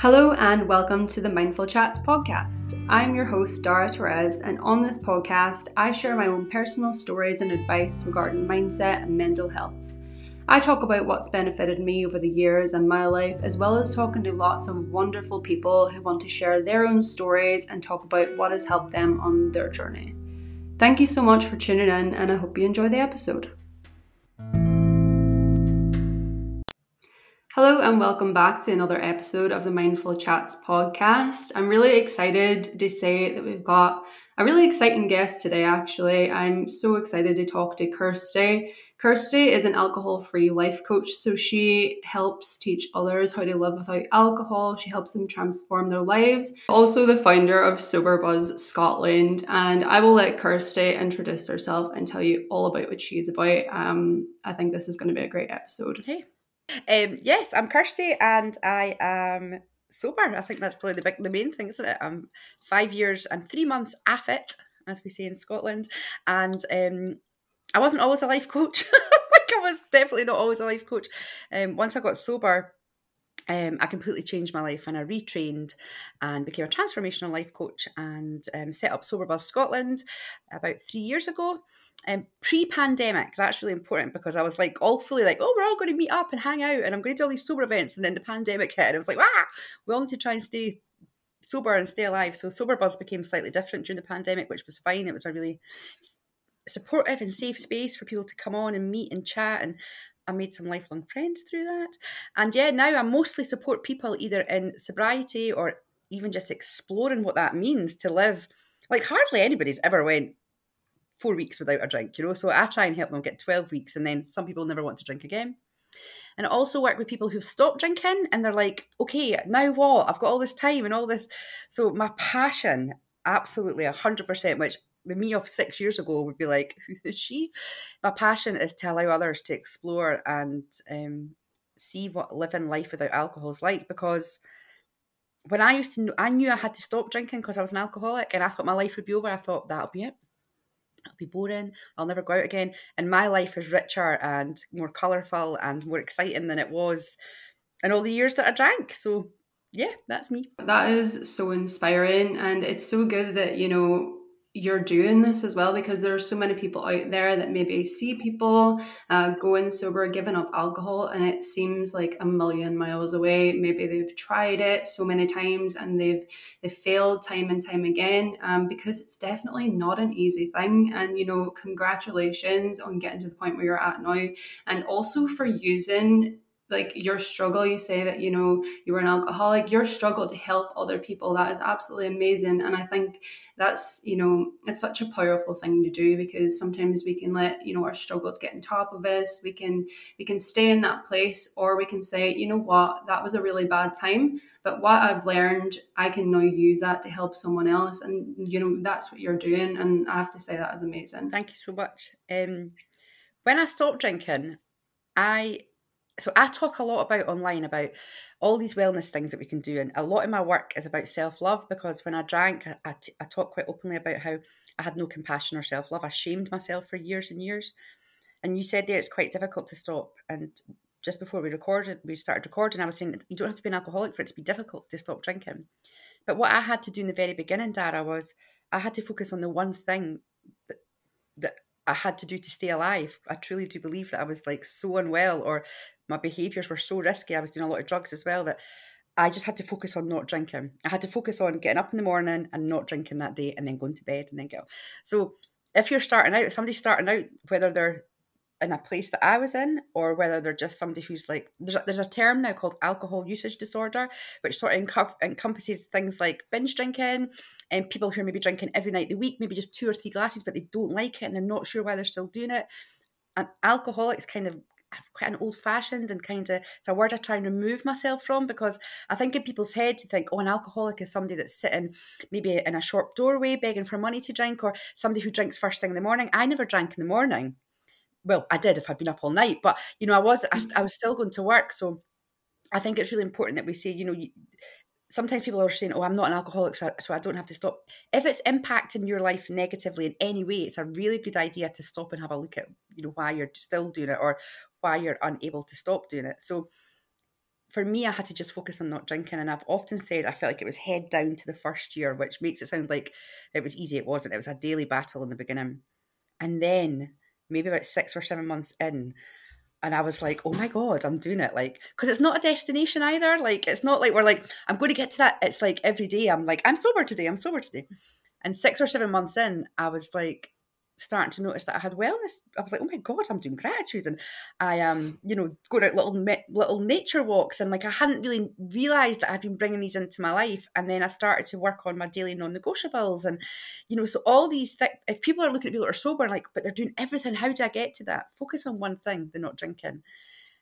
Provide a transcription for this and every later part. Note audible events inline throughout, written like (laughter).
Hello and welcome to the Mindful Chats podcast. I'm your host, Darragh Therese, and on this podcast, I share my own personal stories and advice regarding mindset and mental health. I talk about what's benefited me over the years and my life, as well as talking to lots of wonderful people who want to share their own stories and talk about what has helped them on their journey. Thank you so much for tuning in, and I hope you enjoy the episode. Hello, and welcome back to another episode of the Mindful Chats podcast. I'm really excited to say that we've got a really exciting guest today, actually. I'm so excited to talk to Kirsty. Kirsty is an alcohol free life coach, so she helps teach others how to live without alcohol. She helps them transform their lives. Also, the founder of Sober Buzz Scotland, and I will let Kirsty introduce herself and tell you all about what she's about. Um, I think this is going to be a great episode. Hey. Um, yes, I'm Kirsty and I am sober. I think that's probably the big, the main thing, isn't it? I'm five years and three months off it, as we say in Scotland. And um, I wasn't always a life coach. (laughs) like I was definitely not always a life coach. Um, once I got sober, um, I completely changed my life and I retrained and became a transformational life coach and um, set up Sober Buzz Scotland about three years ago. Um, pre-pandemic, that's really important because I was like all fully like, oh, we're all going to meet up and hang out and I'm going to do all these sober events. And then the pandemic hit and I was like, ah, we all need to try and stay sober and stay alive. So Sober Buzz became slightly different during the pandemic, which was fine. It was a really supportive and safe space for people to come on and meet and chat and I made some lifelong friends through that. And yeah, now I mostly support people either in sobriety or even just exploring what that means to live. Like hardly anybody's ever went four weeks without a drink, you know. So I try and help them get 12 weeks and then some people never want to drink again. And I also work with people who've stopped drinking and they're like, okay, now what? I've got all this time and all this. So my passion, absolutely 100%, which the me of six years ago would be like, who is she? My passion is to allow others to explore and um, see what living life without alcohol is like. Because when I used to, I knew I had to stop drinking because I was an alcoholic, and I thought my life would be over. I thought that'll be it. It'll be boring. I'll never go out again. And my life is richer and more colourful and more exciting than it was in all the years that I drank. So yeah, that's me. That is so inspiring, and it's so good that you know you're doing this as well because there are so many people out there that maybe see people uh, going sober, giving up alcohol, and it seems like a million miles away. Maybe they've tried it so many times and they've they've failed time and time again um, because it's definitely not an easy thing. And you know, congratulations on getting to the point where you're at now, and also for using like your struggle you say that you know you were an alcoholic your struggle to help other people that is absolutely amazing. And i think that's you know it's such a powerful thing to do because sometimes we can let you know our struggles get on top of us. We can we can stay in that place or we can say you know what? That was a really bad time but what i've learned i can now use that to help someone else. And you know that's what you're doing and i have to say that is amazing. Thank you so much. Um when i stopped drinking i so I talk a lot about online about all these wellness things that we can do, and a lot of my work is about self love because when I drank, I talk quite openly about how I had no compassion or self love. I shamed myself for years and years, and you said there it's quite difficult to stop. And just before we recorded, we started recording, I was saying you don't have to be an alcoholic for it to be difficult to stop drinking. But what I had to do in the very beginning, Darragh, was I had to focus on the one thing that, that I had to do to stay alive. I truly do believe that I was like so unwell or my behaviors were so risky. I was doing a lot of drugs as well that I just had to focus on not drinking. I had to focus on getting up in the morning and not drinking that day and then going to bed and then go. So if you're starting out, somebody's starting out, whether they're in a place that I was in, or whether they're just somebody who's like, there's a, there's a term now called alcohol usage disorder, which sort of encompasses things like binge drinking and people who are maybe drinking every night of the week, maybe just two or three glasses, but they don't like it and they're not sure why they're still doing it. And alcoholics kind of quite an old fashioned and kind of it's a word I try and remove myself from because I think in people's head to think, oh, an alcoholic is somebody that's sitting maybe in a shop doorway begging for money to drink, or somebody who drinks first thing in the morning. I never drank in the morning well, I did if I'd been up all night, but you know, I was I, I was still going to work. So I think it's really important that we say, you know, you, sometimes people are saying, "Oh, I'm not an alcoholic, so, so I don't have to stop." If it's impacting your life negatively in any way, it's a really good idea to stop and have a look at, you know, why you're still doing it or why you're unable to stop doing it. So for me, I had to just focus on not drinking. And I've often said I felt like it was head down to the first year, which makes it sound like it was easy. It wasn't. It was a daily battle in the beginning. And then maybe about six or seven months in, and I was like, oh my God, I'm doing it. Like, because it's not a destination either. Like, it's not like we're like, I'm going to get to that. It's like every day I'm like, I'm sober today. I'm sober today. And six or seven months in, I was like, starting to notice that I had wellness. I was like, oh my god, I'm doing gratitude, and I am, um, you know, going out little little nature walks, and like I hadn't really realised that I'd been bringing these into my life, and then I started to work on my daily non-negotiables, and you know, so all these things. If people are looking at people that are sober, like, but they're doing everything, how do I get to that? Focus on one thing, they're not drinking,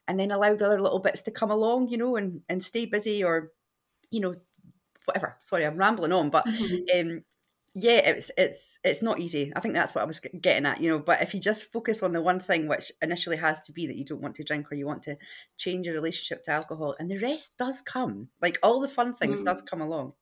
and then allow the other little bits to come along, you know, and and stay busy or, you know, whatever. Sorry, I'm rambling on, but mm-hmm. um, yeah it's it's it's not easy. I think that's what i was getting at you know but if you just focus on the one thing which initially has to be that you don't want to drink or you want to change your relationship to alcohol and the rest does come. Like all the fun things mm. does come along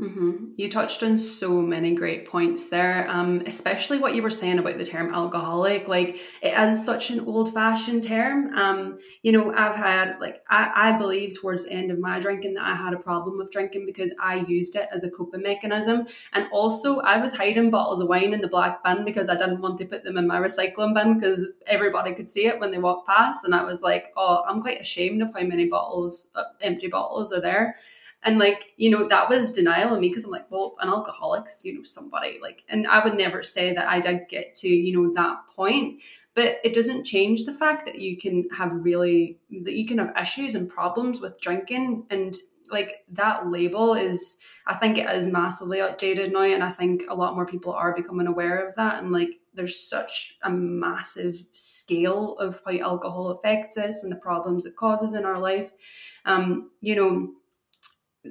Mm-hmm. You touched on so many great points there, um, especially what you were saying about the term alcoholic. Like it is such an old-fashioned term. Um, you know, I've had like I, I believe towards the end of my drinking that I had a problem with drinking because I used it as a coping mechanism, and also I was hiding bottles of wine in the black bin because I didn't want to put them in my recycling bin because everybody could see it when they walked past, and I was like, oh, I'm quite ashamed of how many bottles, uh, empty bottles, are there. And like, you know, that was denial of me because I'm like, well, an alcoholic's, you know, somebody like, and I would never say that I did get to, you know, that point. But it doesn't change the fact that you can have really, that you can have issues and problems with drinking. And like that label is, I think it is massively outdated now. And I think a lot more people are becoming aware of that. And like, there's such a massive scale of how alcohol affects us and the problems it causes in our life. Um, you know,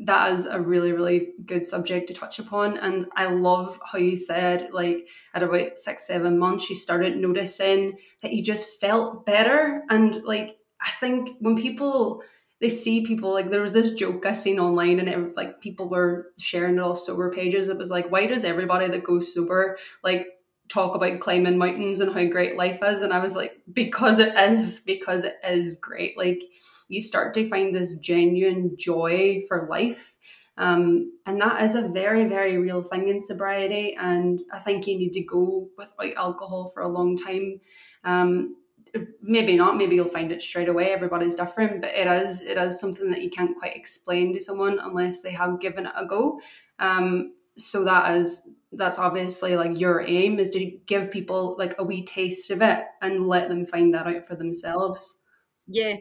that is a really really good subject to touch upon. And i love how you said like at about six seven months you started noticing that you just felt better. And like i think when people they see people like there was this joke i seen online and it, like people were sharing it all sober pages. It was like why does everybody that goes sober like talk about climbing mountains and how great life is? And i was like because it is because it is great. Like you start to find this genuine joy for life. Um, and that is a very, very real thing in sobriety. And I think you need to go without alcohol for a long time. Um, maybe not, maybe you'll find it straight away. Everybody's different, but it is it is something that you can't quite explain to someone unless they have given it a go. Um, so that is that's obviously like your aim is to give people like a wee taste of it and let them find that out for themselves. Yeah,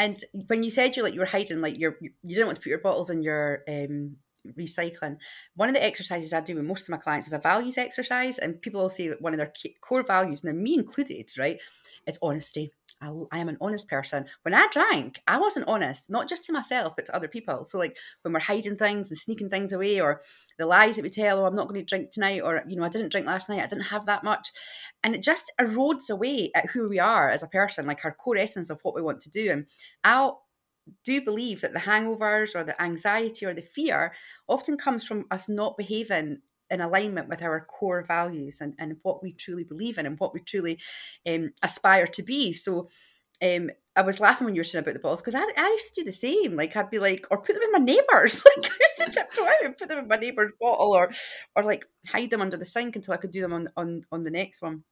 and when you said you like you were hiding, like you're you didn't want to put your bottles in your um, recycling. One of the exercises I do with most of my clients is a values exercise, and people will say that one of their core values, and me included, right? It's honesty. I, I am an honest person. When I drank, I wasn't honest, not just to myself, but to other people. So, like when we're hiding things and sneaking things away, or the lies that we tell, oh, I'm not going to drink tonight, or, you know, I didn't drink last night, I didn't have that much. And it just erodes away at who we are as a person, like our core essence of what we want to do. And I do believe that the hangovers or the anxiety or the fear often comes from us not behaving in alignment with our core values and, and what we truly believe in and what we truly um, aspire to be. So um, I was laughing when you were saying about the bottles because I, I used to do the same. Like I'd be like, or put them in my neighbours. (laughs) Like I used to tiptoe out and put them in my neighbour's bottle, or or like hide them under the sink until I could do them on on on the next one.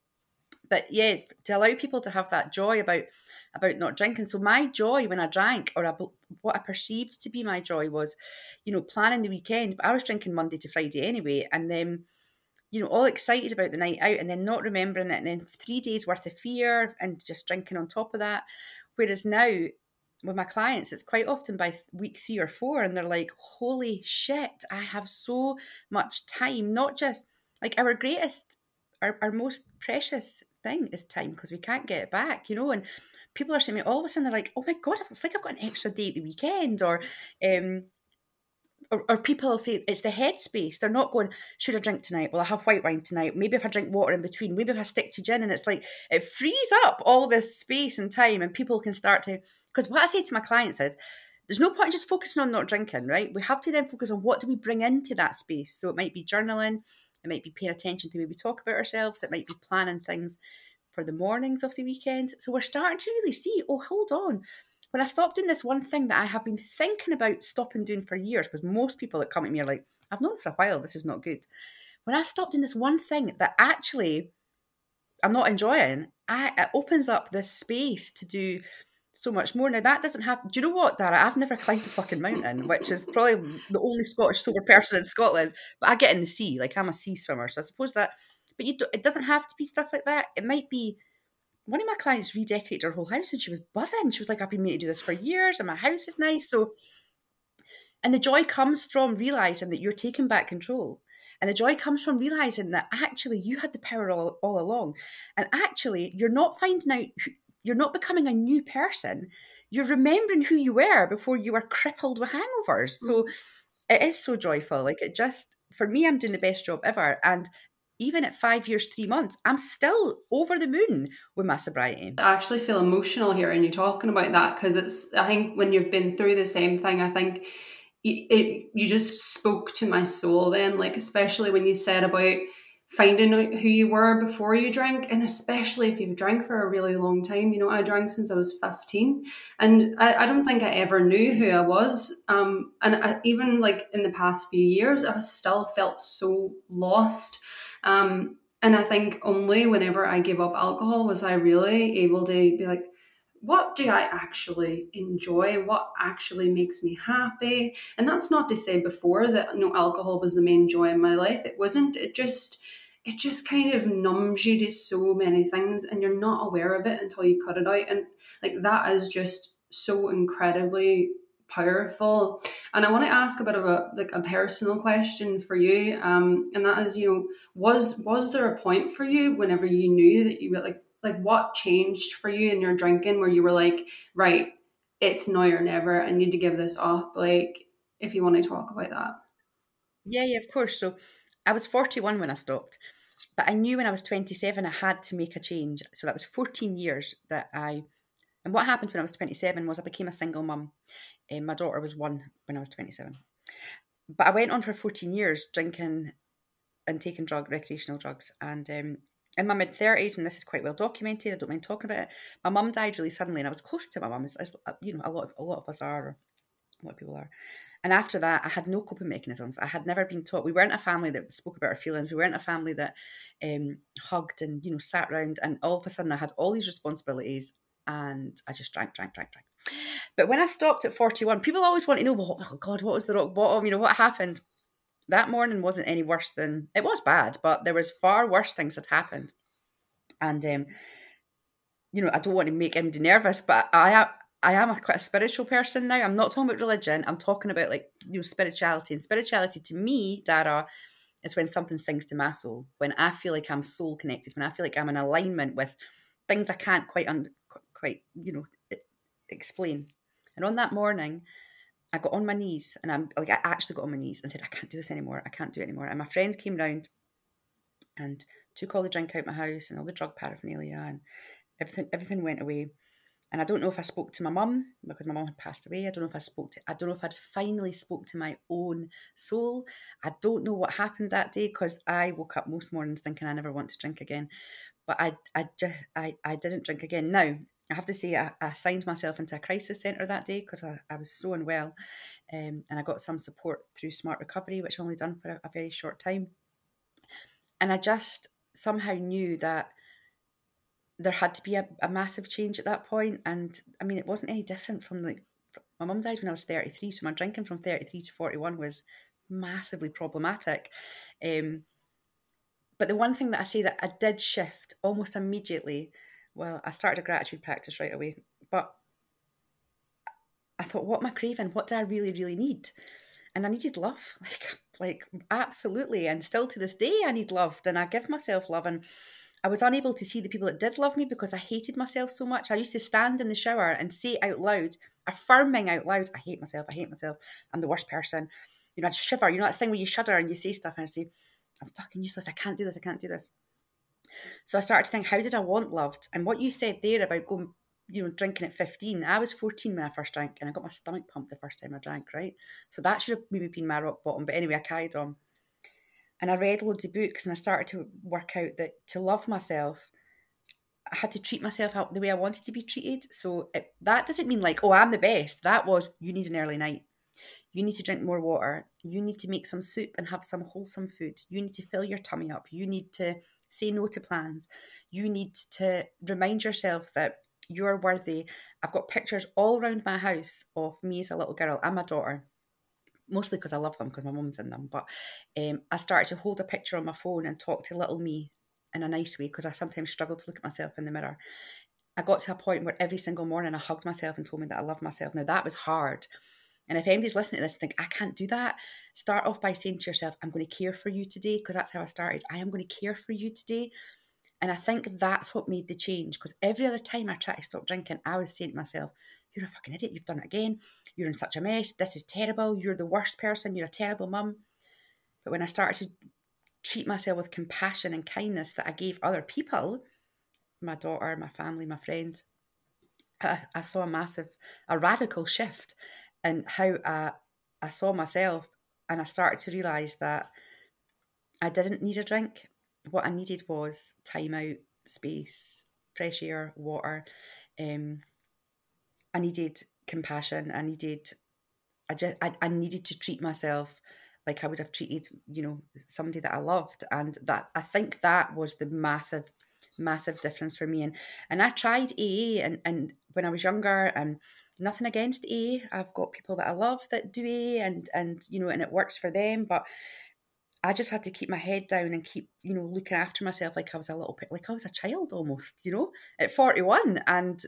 But yeah, to allow people to have that joy about about not drinking. So my joy when I drank, or I, what I perceived to be my joy, was, you know, planning the weekend. But I was drinking Monday to Friday anyway, and then, you know, all excited about the night out, and then not remembering it, and then three days worth of fear, and just drinking on top of that. Whereas now, with my clients, it's quite often by week three or four, and they're like, "Holy shit! I have so much time. Not just like our greatest, our, our most precious thing is time because we can't get it back, you know. And people are saying me all of a sudden they're like, "Oh my god, it's like I've got an extra day at the weekend," or um, or, or people say it's the headspace. They're not going, should I drink tonight? Well, I have white wine tonight. Maybe if I drink water in between, maybe if I stick to gin. And it's like, it frees up all this space and time, and people can start to. Because what I say to my clients is, there's no point just focusing on not drinking, right? We have to then focus on what do we bring into that space. So it might be journaling, it might be paying attention to maybe talk about ourselves, it might be planning things for the mornings of the weekend. So we're starting to really see, oh, hold on, when I stopped doing this one thing that I have been thinking about stopping doing for years, because most people that come at me are like, I've known for a while this is not good. When I stopped doing this one thing that actually I'm not enjoying, I, it opens up this space to do so much more. Now that doesn't happen. Do you know what, Darragh? I've never climbed a fucking mountain, which is probably the only Scottish sober person in Scotland. But I get in the sea, like I'm a sea swimmer, so I suppose that. But you, it doesn't have to be stuff like that. It might be. One of my clients redecorated her whole house, and she was buzzing. She was like, "I've been meaning to do this for years, and my house is nice." So, and the joy comes from realizing that you're taking back control. And the joy comes from realizing that actually you had the power all, all along. And actually, you're not finding out you're not becoming a new person. You're remembering who you were before you were crippled with hangovers. So mm. it is so joyful. Like it just, for me, I'm doing the best job ever. And even at five years, three months, I'm still over the moon with my sobriety. I actually feel emotional hearing you talking about that because it's, I think when you've been through the same thing, I think it, you just spoke to my soul then, like, especially when you said about finding out who you were before you drank and especially if you've drank for a really long time you know i drank since i was 15 and i, I don't think i ever knew who i was um, and I, even like in the past few years i still felt so lost um, and i think only whenever i gave up alcohol was i really able to be like what do I actually enjoy? What actually makes me happy? And that's not to say before that no alcohol was the main joy in my life. It wasn't. It just it just kind of numbs you to so many things and you're not aware of it until you cut it out. And like that is just so incredibly powerful. And I want to ask a bit of a like a personal question for you. Um, and that is, you know, was was there a point for you whenever you knew that you were like like what changed for you in your drinking where you were like, right, it's now or never. I need to give this up. Like, if you want to talk about that. Yeah, yeah, of course. So I was 41 when I stopped, but I knew when I was 27 I had to make a change. So that was 14 years that I. And what happened when I was 27 was I became a single mum. And my daughter was one when I was 27. But I went on for 14 years drinking and taking drug recreational drugs. And um, in my mid 30s, and this is quite well documented, I don't mind talking about it. My mum died really suddenly, and I was close to my mum, as, as you know, a lot, of, a lot of us are, a lot of people are. And after that, I had no coping mechanisms. I had never been taught. We weren't a family that spoke about our feelings. We weren't a family that um, hugged and you know sat around. And all of a sudden, I had all these responsibilities, and I just drank, drank, drank, drank. But when I stopped at forty one, people always want to know, well, oh God, what was the rock bottom? You know what happened? that morning wasn't any worse than it was bad, but there was far worse things that happened. And um, you know, I don't want to make anybody nervous, but I am I am a quite a spiritual person now. I'm not talking about religion. I'm talking about like you know spirituality. And spirituality to me, Darragh, is when something sings to my soul. When I feel like I'm soul connected. When I feel like I'm in alignment with things I can't quite un- quite you know explain. And on that morning, I got on my knees and I'm like, I actually got on my knees and said, I can't do this anymore. I can't do it anymore. And my friends came round and took all the drink out my house and all the drug paraphernalia and everything, everything went away. And I don't know if I spoke to my mum because my mum had passed away. I don't know if I spoke to, I don't know if I'd finally spoke to my own soul. I don't know what happened that day because I woke up most mornings thinking I never want to drink again. But I, I just, I, I didn't drink again. Now, I have to say, I, I signed myself into a crisis centre that day because I, I was so unwell. Um, and I got some support through Smart Recovery, which I only done for a, a very short time. And I just somehow knew that there had to be a, a massive change at that point. And I mean, it wasn't any different from like, my mum died when I was 33. So my drinking from 33 to 41 was massively problematic. Um, but the one thing that I say that I did shift almost immediately well, I started a gratitude practice right away, but I thought, what am I craving? What do I really, really need? And I needed love, (laughs) like, like absolutely. And still to this day, I need love, and I give myself love. And I was unable to see the people that did love me because I hated myself so much. I used to stand in the shower and say out loud, affirming out loud, I hate myself, I hate myself, I'm the worst person. You know, I'd shiver, you know, that thing where you shudder and you say stuff and I say, I'm fucking useless, I can't do this, I can't do this. So I started to think, how did I want loved? And what you said there about going, you know, drinking at 15, I was 14 when I first drank and I got my stomach pumped the first time I drank, right? So that should have maybe been my rock bottom. But anyway, I carried on. And I read loads of books and I started to work out that to love myself, I had to treat myself the way I wanted to be treated. So it, that doesn't mean like, oh, I'm the best. That was you need an early night. You need to drink more water. You need to make some soup and have some wholesome food. You need to fill your tummy up. You need to say no to plans. You need to remind yourself that you're worthy. I've got pictures all around my house of me as a little girl and my daughter mostly because I love them because my mum's in them. But um, I started to hold a picture on my phone and talk to little me in a nice way because I sometimes struggle to look at myself in the mirror. I got to a point where every single morning I hugged myself and told me that I love myself. Now that was hard. And if anybody's listening to this and think, I can't do that, start off by saying to yourself, I'm going to care for you today, because that's how I started. I am going to care for you today. And I think that's what made the change. Because every other time I tried to stop drinking, I was saying to myself, You're a fucking idiot. You've done it again. You're in such a mess. This is terrible. You're the worst person. You're a terrible mum. But when I started to treat myself with compassion and kindness that I gave other people, my daughter, my family, my friend, I, I saw a massive, a radical shift in how I, I saw myself. And I started to realise that I didn't need a drink. What I needed was time out, space, fresh air, water. Um, I needed compassion. I needed, I just, I, I needed to treat myself like I would have treated, you know, somebody that I loved. And that I think that was the massive, massive difference for me. And and I tried AA and, and when I was younger and nothing against AA. I've got people that I love that do A and and you know, and it works for them. But I just had to keep my head down and keep, you know, looking after myself like I was a little bit like I was a child almost, you know, at 41. And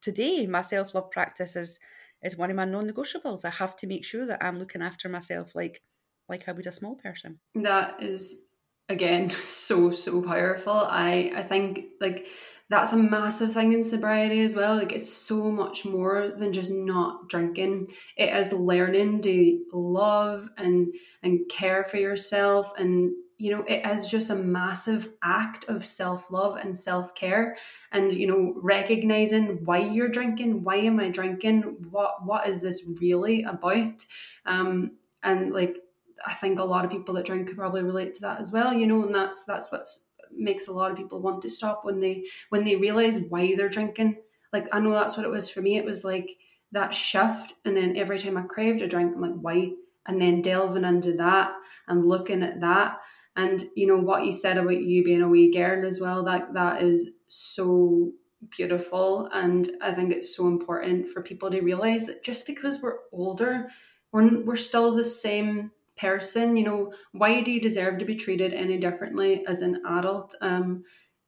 today my self-love practice is is one of my non-negotiables. I have to make sure that I'm looking after myself like like I would a small person. That is again (laughs) so so powerful. I I think like that's a massive thing in sobriety as well. Like it's so much more than just not drinking. It is learning to love and and care for yourself and you know it is just a massive act of self-love and self-care and you know recognizing why you're drinking why am i drinking what what is this really about um and like I think a lot of people that drink could probably relate to that as well, you know, and that's that's what makes a lot of people want to stop when they when they realize why they're drinking. Like I know that's what it was for me. It was like that shift, and then every time I craved a drink, I'm like, why? And then delving into that and looking at that, and you know what you said about you being a wee girl as well. That that is so beautiful, and I think it's so important for people to realize that just because we're older, we're we're still the same person you know why do you deserve to be treated any differently as an adult? Um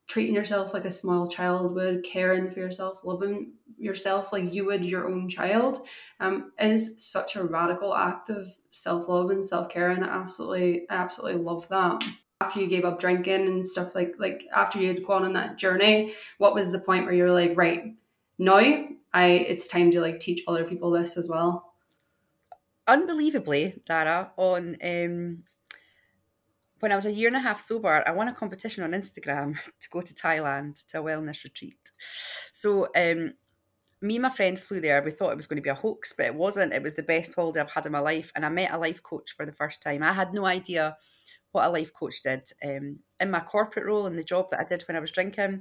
treating yourself like a small child would caring for yourself loving yourself like you would your own child um is such a radical act of self-love and self-care and i absolutely I absolutely love that. After you gave up drinking and stuff like like after you had gone on that journey what was the point where you're like right now i it's time to like teach other people this as well unbelievably, Darragh, on um, when I was a year and a half sober, I won a competition on Instagram (laughs) to go to Thailand to a wellness retreat. So um, me and my friend flew there. We thought it was going to be a hoax, but it wasn't. It was the best holiday I've had in my life. And I met a life coach for the first time. I had no idea what a life coach did. Um, in my corporate role and the job that I did when I was drinking,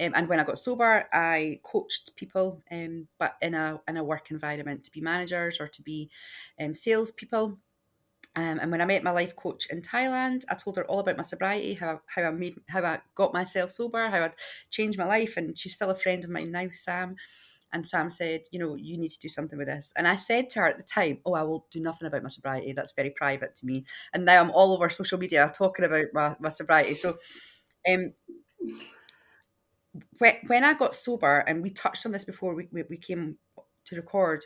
um, and when I got sober, I coached people, um, but in a in a work environment to be managers or to be um, salespeople. Um, and when I met my life coach in Thailand, I told her all about my sobriety, how how I made how I got myself sober, how I'd changed my life, and she's still a friend of mine now, Sam. And Sam said, you know, you need to do something with this. And I said to her at the time, oh, I will do nothing about my sobriety. That's very private to me. And now I'm all over social media talking about my, my sobriety. So um, when, when I got sober, and we touched on this before we, we, we came to record,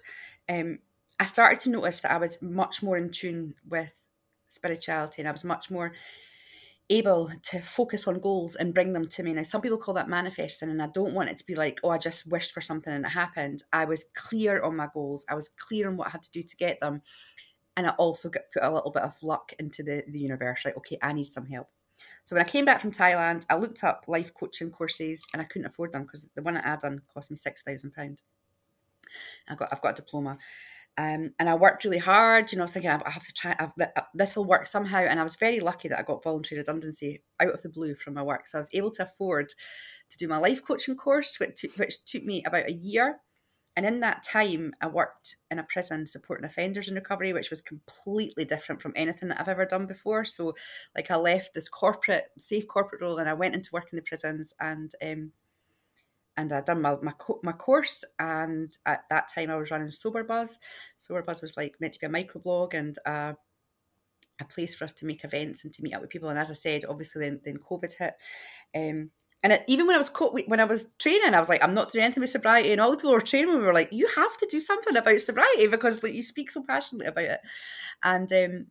um, I started to notice that I was much more in tune with spirituality and I was much more able to focus on goals and bring them to me. Now, some people call that manifesting, and I don't want it to be like, oh, I just wished for something and it happened. I was clear on my goals, I was clear on what I had to do to get them. And I also got put a little bit of luck into the, the universe, like, okay, I need some help. So when I came back from Thailand, I looked up life coaching courses and I couldn't afford them because the one I had done cost me six thousand pound. I got I've got a diploma. Um, and I worked really hard, you know, thinking I have to try, this will work somehow. And I was very lucky that I got voluntary redundancy out of the blue from my work. So I was able to afford to do my life coaching course, which, which took me about a year. And in that time, I worked in a prison supporting offenders in recovery, which was completely different from anything that I've ever done before. So, like, I left this corporate, safe corporate role and I went into work in the prisons and um, and I'd done my, my, my course. And at that time, I was running Sober Buzz. Sober Buzz was like meant to be a microblog and uh, a place for us to make events and to meet up with people. And as I said, obviously then, then COVID hit. Um, and it, even when I was co- when I was training, I was like, I'm not doing anything with sobriety. And all the people who were training me were like, you have to do something about sobriety because like you speak so passionately about it. And um,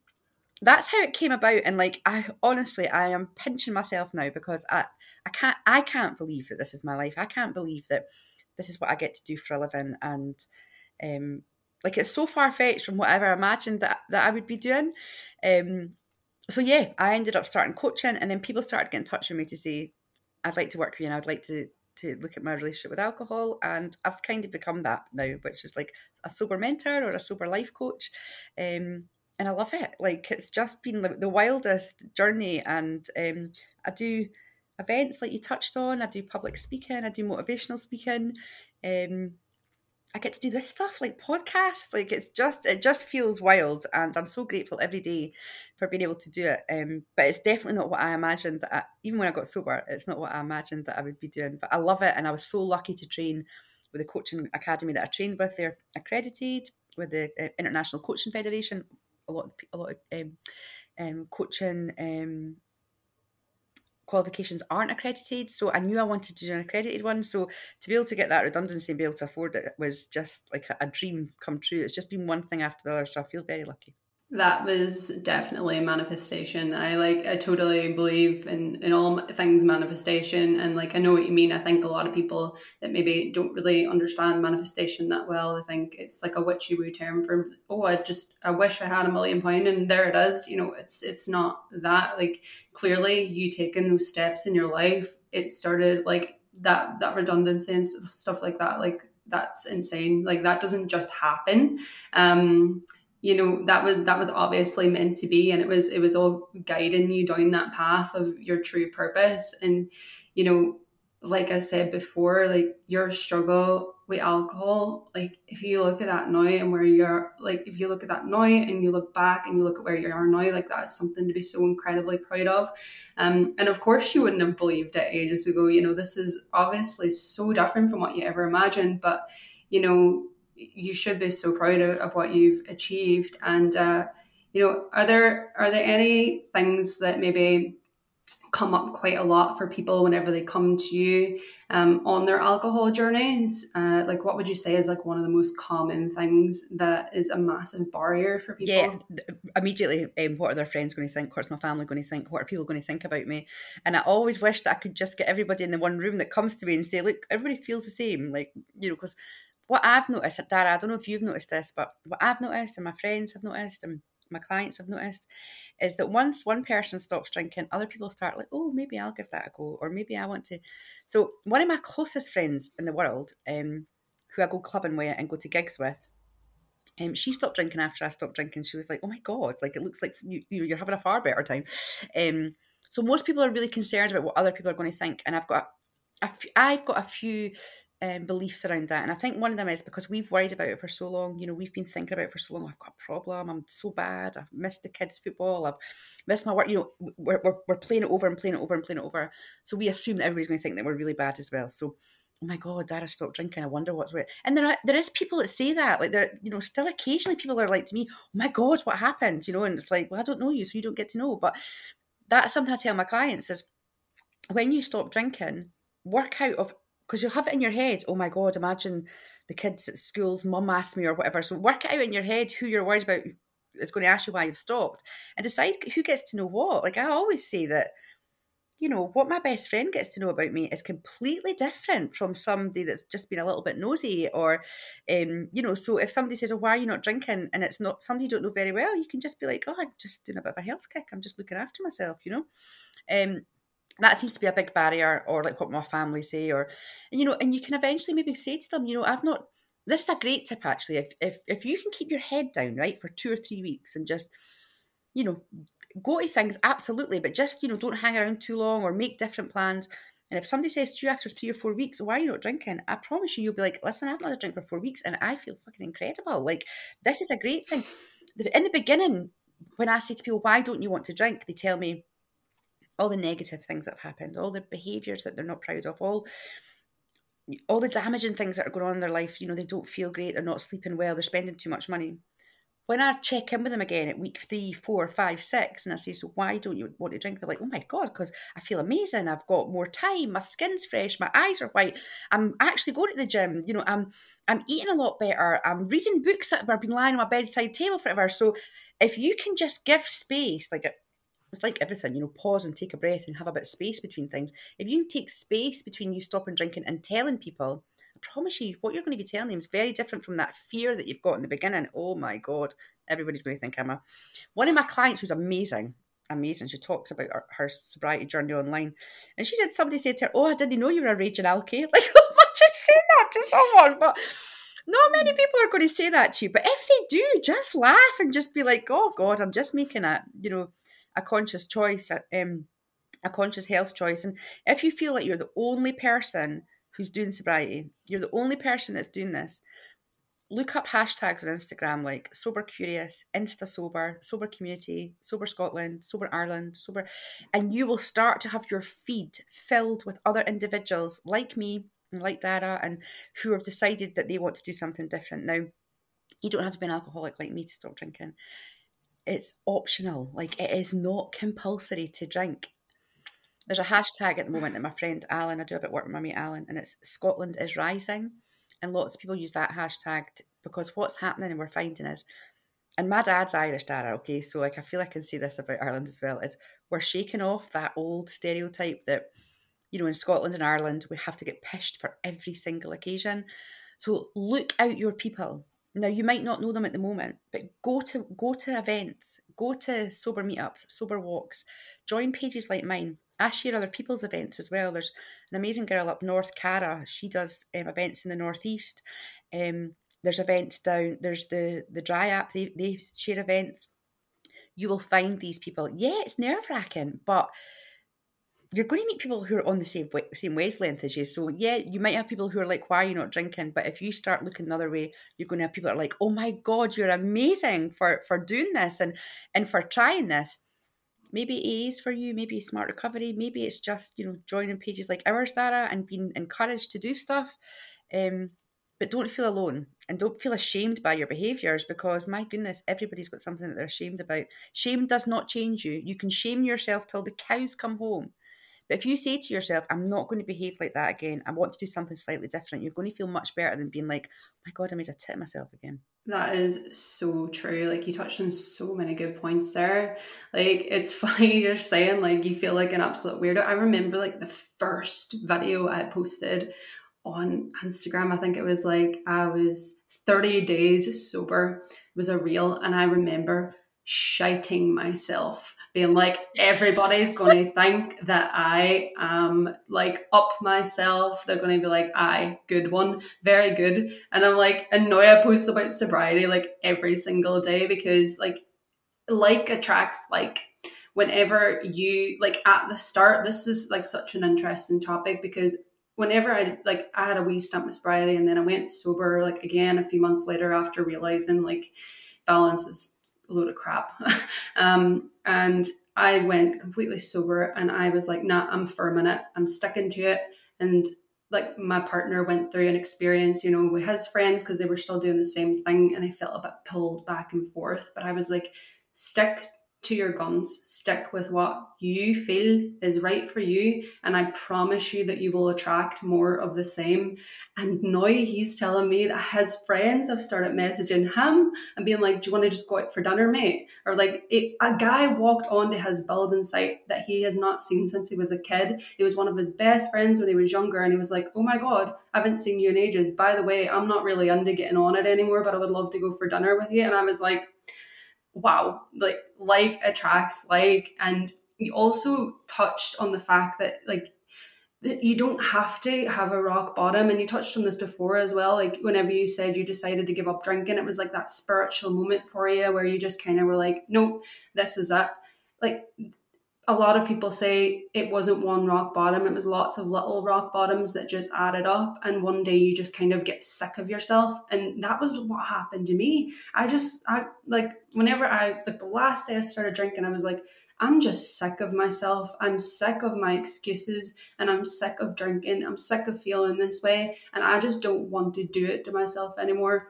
that's how it came about and like i honestly i am pinching myself now because i i can't i can't believe that this is my life i can't believe that this is what i get to do for a living and um like it's so far-fetched from whatever i imagined that, that i would be doing um so yeah i ended up starting coaching and then people started getting in touch with me to say i'd like to work with you and i'd like to to look at my relationship with alcohol and i've kind of become that now which is like a sober mentor or a sober life coach um and I love it. Like it's just been the, the wildest journey, and um, I do events like you touched on. I do public speaking. I do motivational speaking. Um, I get to do this stuff like podcasts. Like it's just it just feels wild, and I'm so grateful every day for being able to do it. Um, but it's definitely not what I imagined. That I, even when I got sober, it's not what I imagined that I would be doing. But I love it, and I was so lucky to train with the coaching academy that I trained with. They're accredited with the uh, International Coaching Federation, a lot of a lot of um, um, coaching um, qualifications aren't accredited. So I knew I wanted to do an accredited one. So to be able to get that redundancy and be able to afford it was just like a, dream come true. It's just been one thing after the other. So I feel very lucky that was definitely a manifestation. I like i totally believe in in all things manifestation and like i know what you mean. I think a lot of people that maybe don't really understand manifestation that well i think it's like a witchy woo term for oh i just i wish i had a million pound and there it is you know it's it's not that. Like clearly you taking those steps in your life it started like that that redundancy and stuff like that like that's insane. Like that doesn't just happen. Um you know that was that was obviously meant to be and it was it was all guiding you down that path of your true purpose. And you know like i said before like your struggle with alcohol like if you look at that now and where you're like if you look at that now and you look back and you look at where you are now like that's something to be so incredibly proud of. Um and of course you wouldn't have believed it ages ago you know this is obviously so different from what you ever imagined but you know you should be so proud of, of what you've achieved. And uh, you know, are there are there any things that maybe come up quite a lot for people whenever they come to you um, on their alcohol journeys? Uh, like, what would you say is like one of the most common things that is a massive barrier for people? Yeah, immediately, um, what are their friends going to think? What's my family going to think? What are people going to think about me? And I always wish that I could just get everybody in the one room that comes to me and say, look, everybody feels the same. Like, you know, because what I've noticed, Darragh, I don't know if you've noticed this, but what I've noticed and my friends have noticed and my clients have noticed is that once one person stops drinking, other people start like, oh, maybe I'll give that a go, or maybe I want to. So one of my closest friends in the world, um, who I go clubbing with and go to gigs with, um, she stopped drinking after I stopped drinking. She was like, "Oh my god! Like it looks like you, you're having a far better time." Um, so most people are really concerned about what other people are going to think, and I've got, a, a f- I've got a few um, beliefs around that. And I think one of them is because we've worried about it for so long. You know, we've been thinking about it for so long. I've got a problem. I'm so bad. I've missed the kids' football. I've missed my work. You know, we're, we're, we're playing it over and playing it over and playing it over. So we assume that everybody's going to think that we're really bad as well. So, oh my God, Darragh stopped drinking. I wonder what's right. And there are, there is people that say that. Like, there, you know, still occasionally people are like to me, oh my God, what happened? You know, and it's like, well, I don't know you, so you don't get to know. But that's something I tell my clients is when you stop drinking, work out of because you'll have it in your head. Oh my God, imagine the kids at school's mum asked me or whatever. So work it out in your head who you're worried about is going to ask you why you've stopped and decide who gets to know what. Like I always say that, you know, what my best friend gets to know about me is completely different from somebody that's just been a little bit nosy or, um, you know, so if somebody says, oh, why are you not drinking? And it's not somebody you don't know very well, you can just be like, oh, I'm just doing a bit of a health kick. I'm just looking after myself, you know? Um, that seems to be a big barrier or like what my family say or you know and you can eventually maybe say to them you know i've not this is a great tip actually. If, if if you can keep your head down, right, for two or three weeks and just, you know, go to things absolutely, but just, you know, don't hang around too long or make different plans. And if somebody says to you after three or four weeks, why are you not drinking? I promise you, you'll be like, listen, I've not had a drink for four weeks and I feel fucking incredible. Like, this is a great thing. In the beginning, when I say to people, why don't you want to drink? They tell me all the negative things that have happened, all the behaviours that they're not proud of, all all the damaging things that are going on in their life, you know, they don't feel great, they're not sleeping well, they're spending too much money. When I check in with them again at week three, four, five, six, and I say, So why don't you want to drink? They're like, Oh my God, because I feel amazing. I've got more time, my skin's fresh, my eyes are white. I'm actually going to the gym, you know, I'm I'm eating a lot better. I'm reading books that have been lying on my bedside table forever. So if you can just give space, like it's like everything, you know, pause and take a breath and have a bit of space between things. If you can take space between you stopping drinking and telling people, I promise you, what you're going to be telling them is very different from that fear that you've got in the beginning. Oh my God, everybody's going to think I'm a. One of my clients who's amazing, amazing. She talks about her, her sobriety journey online. And she said, somebody said to her, Oh, I didn't know you were a raging alky. (laughs) Like, oh, imagine saying that to someone. But not many people are going to say that to you. But if they do, just laugh and just be like, Oh God, I'm just making a, you know, a conscious choice, um, a conscious health choice. And if you feel like you're the only person who's doing sobriety, you're the only person that's doing this, look up hashtags on Instagram like Sober Curious, Insta Sober, Sober Community, Sober Scotland, Sober Ireland, Sober, and you will start to have your feed filled with other individuals like me and like Darragh and who have decided that they want to do something different. Now, you don't have to be an alcoholic like me to stop drinking it's optional. Like it is not compulsory to drink. There's a hashtag at the moment that my friend Alan, I do a bit of work with my mate Alan, and it's Scotland is rising. And lots of people use that hashtag because what's happening and we're finding is, and my dad's Irish, Darragh, okay, so like I feel I can say this about Ireland as well, is we're shaking off that old stereotype that, you know, in Scotland and Ireland, we have to get pished for every single occasion. So look out your people now you might not know them at the moment, but go to go to events, go to sober meetups, sober walks, join pages like mine. I share other people's events as well. There's an amazing girl up north, Cara. She does um, events in the northeast. Um, there's events down. There's the the dry app. They they share events. You will find these people. Yeah, it's nerve wracking, but you're going to meet people who are on the same same wavelength as you. So yeah, you might have people who are like, "Why are you not drinking?" But if you start looking the other way, you're going to have people are like, "Oh my god, you're amazing for for doing this and and for trying this." Maybe AA is for you. Maybe smart recovery. Maybe it's just you know joining pages like ours, Darragh, and being encouraged to do stuff. Um, but don't feel alone and don't feel ashamed by your behaviors because my goodness everybody's got something that they're ashamed about shame does not change you you can shame yourself till the cows come home but if you say to yourself, I'm not going to behave like that again, I want to do something slightly different, you're going to feel much better than being like, oh my God, I made a tit myself again. That is so true. Like you touched on so many good points there. Like it's (laughs) funny you're saying like you feel like an absolute weirdo. I remember like the first video I posted on Instagram. I think it was like I was 30 days sober. It was a reel and I remember shouting myself, being like, everybody's going (laughs) to think that I am like up myself. They're going to be like, I, good one, very good. And I'm like, and now I post about sobriety like every single day because like, like attracts like whenever you like at the start this is like such an interesting topic because whenever I like I had a wee stamp of sobriety and then I went sober like again a few months later after realizing like balance is load of crap. (laughs) um, and I went completely sober and I was like, nah, I'm firm in it. I'm sticking to it. And like my partner went through an experience, you know, with his friends because they were still doing the same thing and I felt a bit pulled back and forth. But I was like, stick to your guns, stick with what you feel is right for you, and I promise you that you will attract more of the same. And now he's telling me that his friends have started messaging him and being like, Do you want to just go out for dinner, mate? Or like, it, a guy walked onto his building site that he has not seen since he was a kid. He was one of his best friends when he was younger, and he was like, Oh my God, I haven't seen you in ages. By the way, I'm not really into getting on it anymore, but I would love to go for dinner with you. And I was like, wow, like like attracts like, and you also touched on the fact that like that you don't have to have a rock bottom and you touched on this before as well like whenever you said you decided to give up drinking it was like that spiritual moment for you where you just kind of were like nope this is it. Like a lot of people say it wasn't one rock bottom it was lots of little rock bottoms that just added up and one day you just kind of get sick of yourself. And that was what happened to me. I just i like whenever i like the last day i started drinking i was like i'm just sick of myself. I'm sick of my excuses and i'm sick of drinking. I'm sick of feeling this way and i just don't want to do it to myself anymore.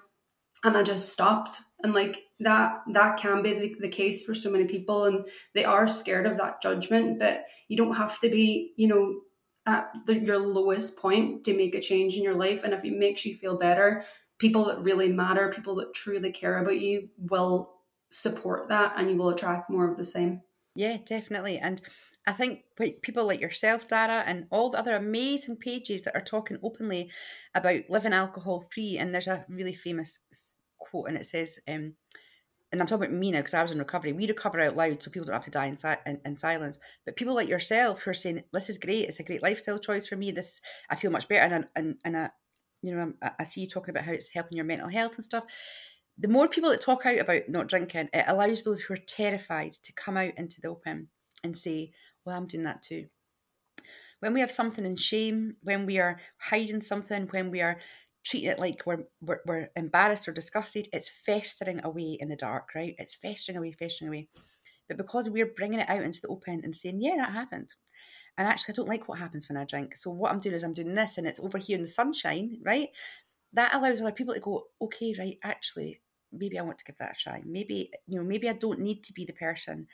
And i just stopped and like that that can be the, the case for so many people and they are scared of that judgment but you don't have to be you know at the, your lowest point to make a change in your life and if it makes you feel better people that really matter people that truly care about you will support that and you will attract more of the same yeah definitely and I think people like yourself, Darragh, and all the other amazing pages that are talking openly about living alcohol free. And there's a really famous quote, and it says, um, and I'm talking about me now because I was in recovery. We recover out loud so people don't have to die in, si- in, in, silence. But people like yourself who are saying, "This is great. It's a great lifestyle choice for me. This I feel much better." And and and I, you know, I, I see you talking about how it's helping your mental health and stuff. The more people that talk out about not drinking, it allows those who are terrified to come out into the open and say, "Well, I'm doing that too." When we have something in shame, when we are hiding something, when we are treat it like we're, we're, we're embarrassed or disgusted, it's festering away in the dark, right? It's festering away, festering away. But because we're bringing it out into the open and saying, yeah, that happened. And actually, I don't like what happens when I drink. So what I'm doing is I'm doing this and it's over here in the sunshine, right? That allows other people to go, okay, right, actually, maybe I want to give that a try. Maybe, you know, maybe I don't need to be the person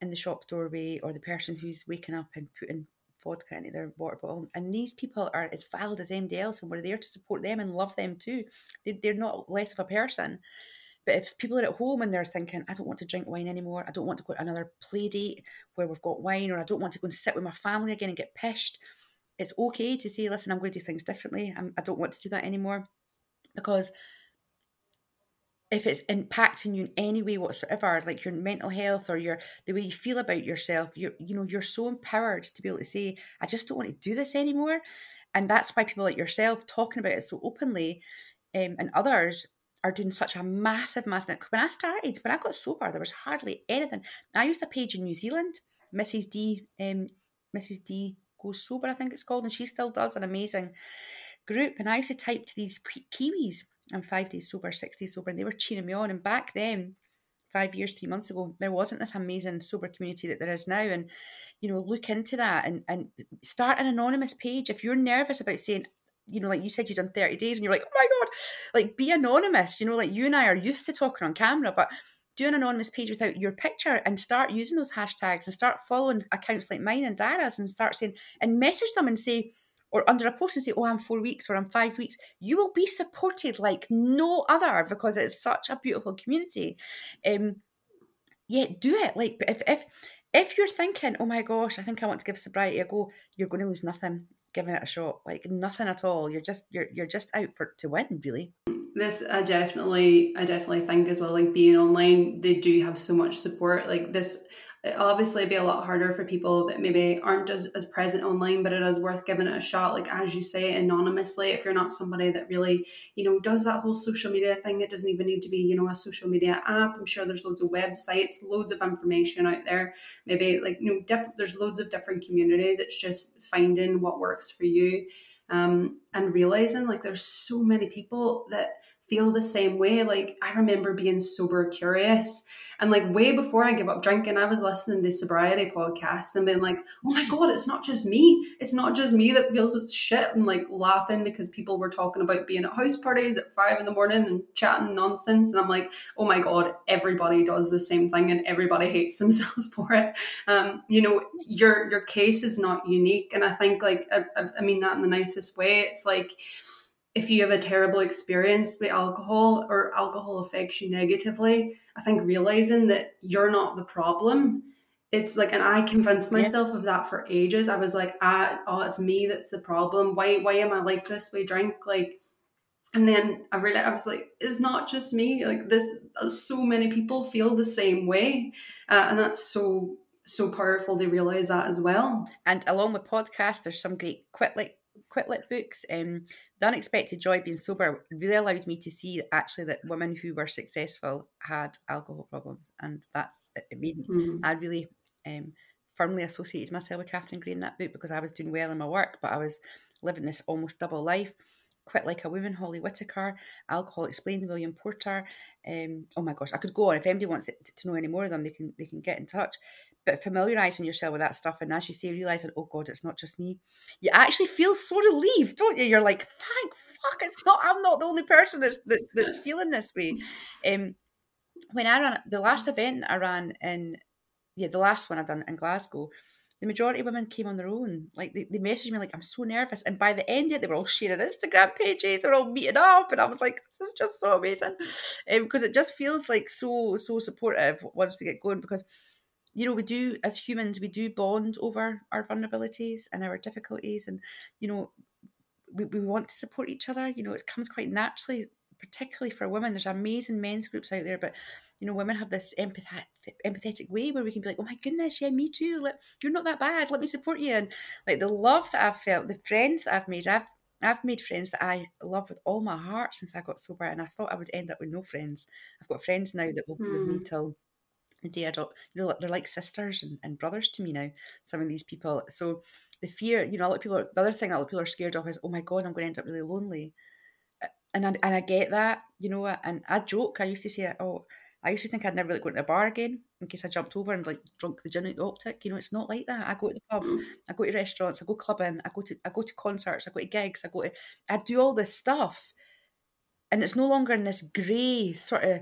in the shop doorway or the person who's waking up and putting vodka into their water bottle. And these people are as valid as anybody else, and we're there to support them and love them too. They're, not less of a person. But if people are at home and they're thinking, I don't want to drink wine anymore, I don't want to go to another play date where we've got wine, or I don't want to go and sit with my family again and get pished, it's okay to say, listen, I'm going to do things differently. I'm, I don't want to do that anymore. Because if it's impacting you in any way whatsoever, like your mental health or your the way you feel about yourself, you you know, you're so empowered to be able to say, I just don't want to do this anymore. And that's why people like yourself talking about it so openly um, and others are doing such a massive, massive. When I started, when I got sober, there was hardly anything. I used a page in New Zealand, Mrs. D, um, Mrs. D goes sober, I think it's called, and she still does an amazing group. And I used to type to these Kiwis I'm five days sober, six days sober, and they were cheering me on. And back then, five years, three months ago, there wasn't this amazing sober community that there is now. And, you know, look into that and, and start an anonymous page. If you're nervous about saying, you know, like you said, you've done 30 days and you're like, oh my God, like be anonymous. You know, like you and I are used to talking on camera, but do an anonymous page without your picture and start using those hashtags and start following accounts like mine and Darragh's and start saying, and message them and say, or under a post and say, oh, I'm four weeks or I'm five weeks, you will be supported like no other because it's such a beautiful community. Um, yeah, do it. Like if if if you're thinking, oh my gosh, I think I want to give sobriety a go, you're going to lose nothing giving it a shot. Like nothing at all. You're just you're you're just out for to win, really. This I definitely I definitely think as well. Like being online, they do have so much support. Like this it obviously be a lot harder for people that maybe aren't as, as present online but it is worth giving it a shot. Like as you say anonymously if you're not somebody that really you know does that whole social media thing it doesn't even need to be you know a social media app. I'm sure there's loads of websites loads of information out there. Maybe like you know diff- there's loads of different communities. It's just finding what works for you um, and realizing like there's so many people that feel the same way. Like I remember being sober curious and like way before I give up drinking, I was listening to sobriety podcasts and being like, oh my God, it's not just me. It's not just me that feels this shit and like laughing because people were talking about being at house parties at five in the morning and chatting nonsense. And I'm like, oh my God, everybody does the same thing and everybody hates (laughs) themselves for it. Um, you know, your your case is not unique. And I think like I, I mean that in the nicest way. It's like if you have a terrible experience with alcohol or alcohol affects you negatively, I think realizing that you're not the problem. It's like, and I convinced myself yeah. of that for ages. I was like, ah, oh, it's me that's the problem. Why, why am I like this? We drink like, and then I really, I was like, it's not just me. Like this, so many people feel the same way, uh, and that's so so powerful to realize that as well. And along with podcasts, there's some great quit like Quit lit books. Um, the Unexpected Joy of Being Sober really allowed me to see actually that women who were successful had alcohol problems, and that's it made mm. I really um, firmly associated myself with Catherine Gray in that book because I was doing well in my work, but I was living this almost double life. Quit Like a Woman, Holly Whitaker, Alcohol Explained, William Porter. Um, oh my gosh, I could go on. If anybody wants to know any more of them, they can they can get in touch but familiarizing yourself with that stuff and as you say realizing oh god it's not just me you actually feel so relieved don't you you're like thank fuck it's not i'm not the only person that's that's, that's feeling this way um when i ran the last event i ran in yeah the last one i done in glasgow the majority of women came on their own. Like they, they messaged me like, I'm so nervous. And by the end of it, they were all sharing Instagram pages, they were all meeting up. And I was like, this is just so amazing. Um, because it just feels like so, so supportive once they get going. Because you know, we do as humans, we do bond over our vulnerabilities and our difficulties, and you know, we, we want to support each other. You know, it comes quite naturally, particularly for women. There's amazing men's groups out there, but you know, women have this empathetic, empathetic way where we can be like, "Oh my goodness, yeah, me too. Let, you're not that bad. Let me support you." And like the love that I've felt, the friends that I've made, I've I've made friends that I love with all my heart since I got sober, and I thought I would end up with no friends. I've got friends now that will be mm. with me hmm. till the day I don't, you know, they're like sisters and, and brothers to me now, some of these people. So the fear, you know, a lot of people, are, the other thing a lot of people are scared of is, oh my God, I'm going to end up really lonely. And I, and I get that, you know, and I joke, I used to say, oh, I used to think I'd never really go to a bar again in case I jumped over and like drunk the gin out the optic. You know, it's not like that. I go to the pub, mm. I go to restaurants, I go clubbing, I go to I go to concerts, I go to gigs, I go to I do all this stuff. And it's no longer in this grey sort of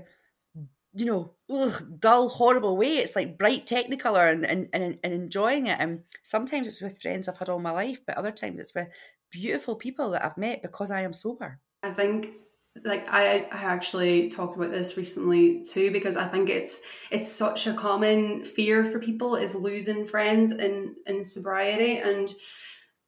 you know, ugh, dull, horrible way. It's like bright technicolor and, and, and, and enjoying it. And sometimes it's with friends I've had all my life, but other times it's with beautiful people that I've met because I am sober. I think like I, I actually talked about this recently too because I think it's it's such a common fear for people is losing friends in in sobriety and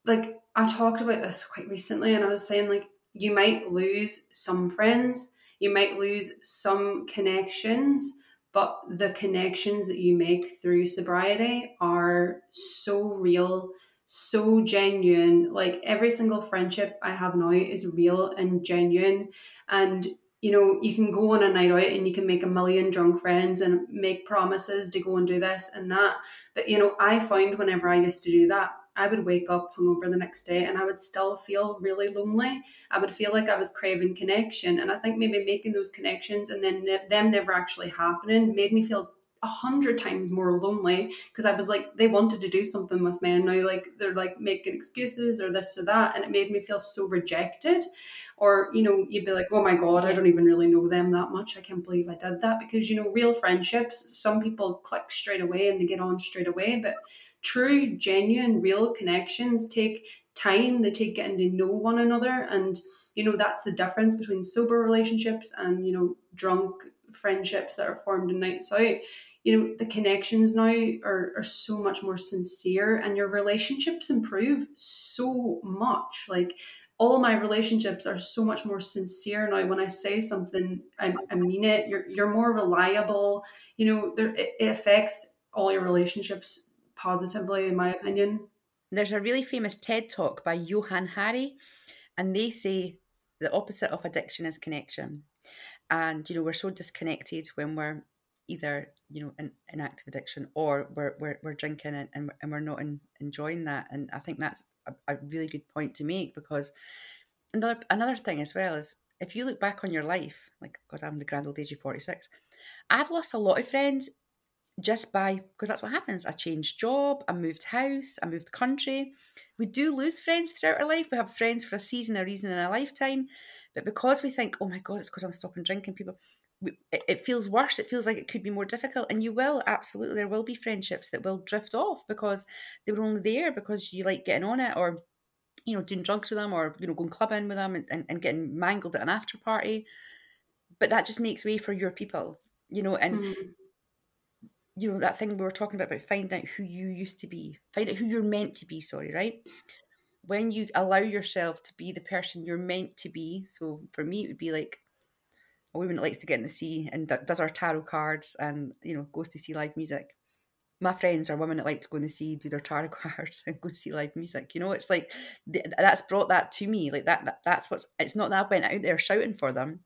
like I talked about this quite recently and I was saying like you might lose some friends you might lose some connections, but the connections that you make through sobriety are so real, so genuine. Like every single friendship I have now is real and genuine. And you know, you can go on a night out and you can make a million drunk friends and make promises to go and do this and that. But you know, I found whenever I used to do that, I would wake up hungover the next day and I would still feel really lonely. I would feel like I was craving connection. And I think maybe making those connections and then ne- them never actually happening made me feel a hundred times more lonely because I was like, they wanted to do something with me. And now, like, they're like making excuses or this or that. And it made me feel so rejected. Or, you know, you'd be like, oh my God, I don't even really know them that much. I can't believe I did that. Because, you know, real friendships, some people click straight away and they get on straight away. But true, genuine, real connections take time, they take getting to know one another. And, you know, that's the difference between sober relationships and, you know, drunk friendships that are formed in nights out. You know, the connections now are, are so much more sincere and your relationships improve so much. Like, all my relationships are so much more sincere now. When I say something, I, I mean it. You're you're more reliable. You know, there it, it affects all your relationships positively, in my opinion. There's a really famous TED talk by Johann Hari, and they say the opposite of addiction is connection. And you know, we're so disconnected when we're either you know in, in active addiction or we're, we're, we're drinking and, and, and we're not in, enjoying that and i think that's a, a really good point to make because another another thing as well is if you look back on your life like god i'm the grand old age of 46 i've lost a lot of friends just by because that's what happens. I changed job, I moved house, I moved country. We do lose friends throughout our life. We have friends for a season, a reason, in a lifetime. But because we think, oh my god, it's because I'm stopping drinking, people, we, it, it feels worse. It feels like it could be more difficult, and you will absolutely. There will be friendships that will drift off because they were only there because you like getting on it, or you know, doing drugs with them, or you know, going clubbing with them, and, and, and getting mangled at an after party. But that just makes way for your people, you know, and. Mm you know that thing we were talking about about finding out who you used to be find out who you're meant to be sorry right when you allow yourself to be the person you're meant to be so for me it would be like a woman that likes to get in the sea and does our tarot cards and you know goes to see live music my friends are women that like to go in the sea do their tarot (laughs) cards and go see live music. You know, it's like that's brought that to me. Like that, that that's what's. It's not that I went out there shouting for them.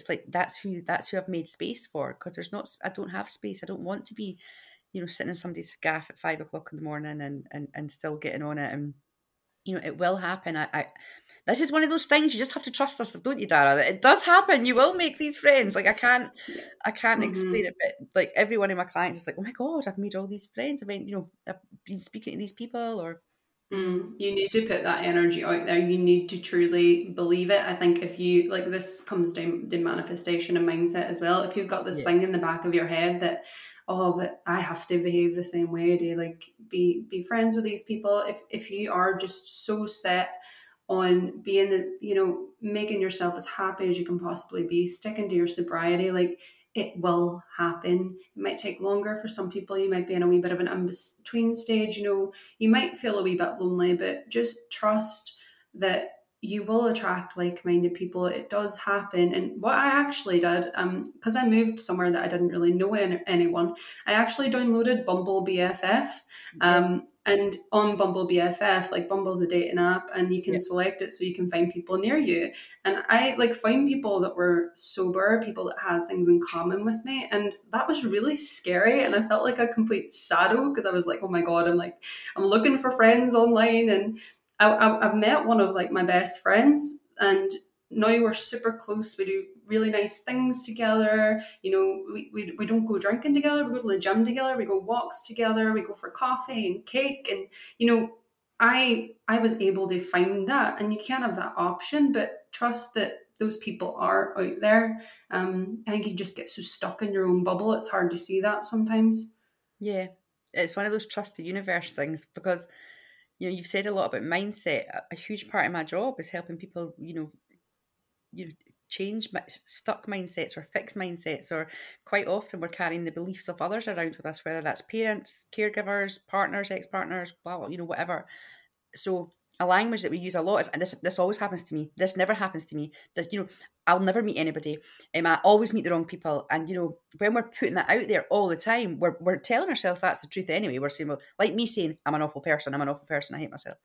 It's like that's who that's who I've made space for because there's not. I don't have space. I don't want to be, you know, sitting in somebody's gaff at five o'clock in the morning and and and still getting on it and you know, it will happen. I, I this is one of those things you just have to trust us, don't you, Darragh? It does happen. You will make these friends. Like I can't, I can't mm-hmm. explain it, but like every one of my clients is like, oh my god, I've made all these friends. I mean, you know, I've been speaking to these people, or Mm, you need to put that energy out there. You need to truly believe it. I think if you like this comes down to manifestation and mindset as well. If you've got this yeah. thing in the back of your head that oh but i have to behave the same way to like be be friends with these people if if you are just so set on being the you know making yourself as happy as you can possibly be sticking to your sobriety like it will happen. It might take longer for some people. You might be in a wee bit of an in between stage you know. You might feel a wee bit lonely but just trust that you will attract like-minded people. It does happen. And what i actually did um because i moved somewhere that i didn't really know any, anyone i actually downloaded bumble bff um and on bumble bff like bumble's a dating app and you can select it so you can find people near you. And i like find people that were sober people that had things in common with me and that was really scary and i felt like a complete sado because i was like oh my god i'm like i'm looking for friends online and I, have met one of like my best friends, and now we're super close. We do really nice things together. You know, we, we, we don't go drinking together. We go to the gym together. We go walks together. We go for coffee and cake. And you know, I I was able to find that, and you can't have that option. But trust that those people are out there. Um, I think you just get so stuck in your own bubble. It's hard to see that sometimes. Yeah, it's one of those trust the universe things because you know, you've said a lot about mindset. A huge part of my job is helping people, you know, you change stuck mindsets or fixed mindsets, or quite often we're carrying the beliefs of others around with us, whether that's parents, caregivers, partners, ex partners, blah, blah, you know, whatever. So a language that we use a lot is, and this this always happens to me. This never happens to me. That you know, I'll never meet anybody. Um, I always meet the wrong people. And you know, when we're putting that out there all the time, we're we're telling ourselves that's the truth anyway. We're saying, well, like me saying, I'm an awful person. I'm an awful person. I hate myself.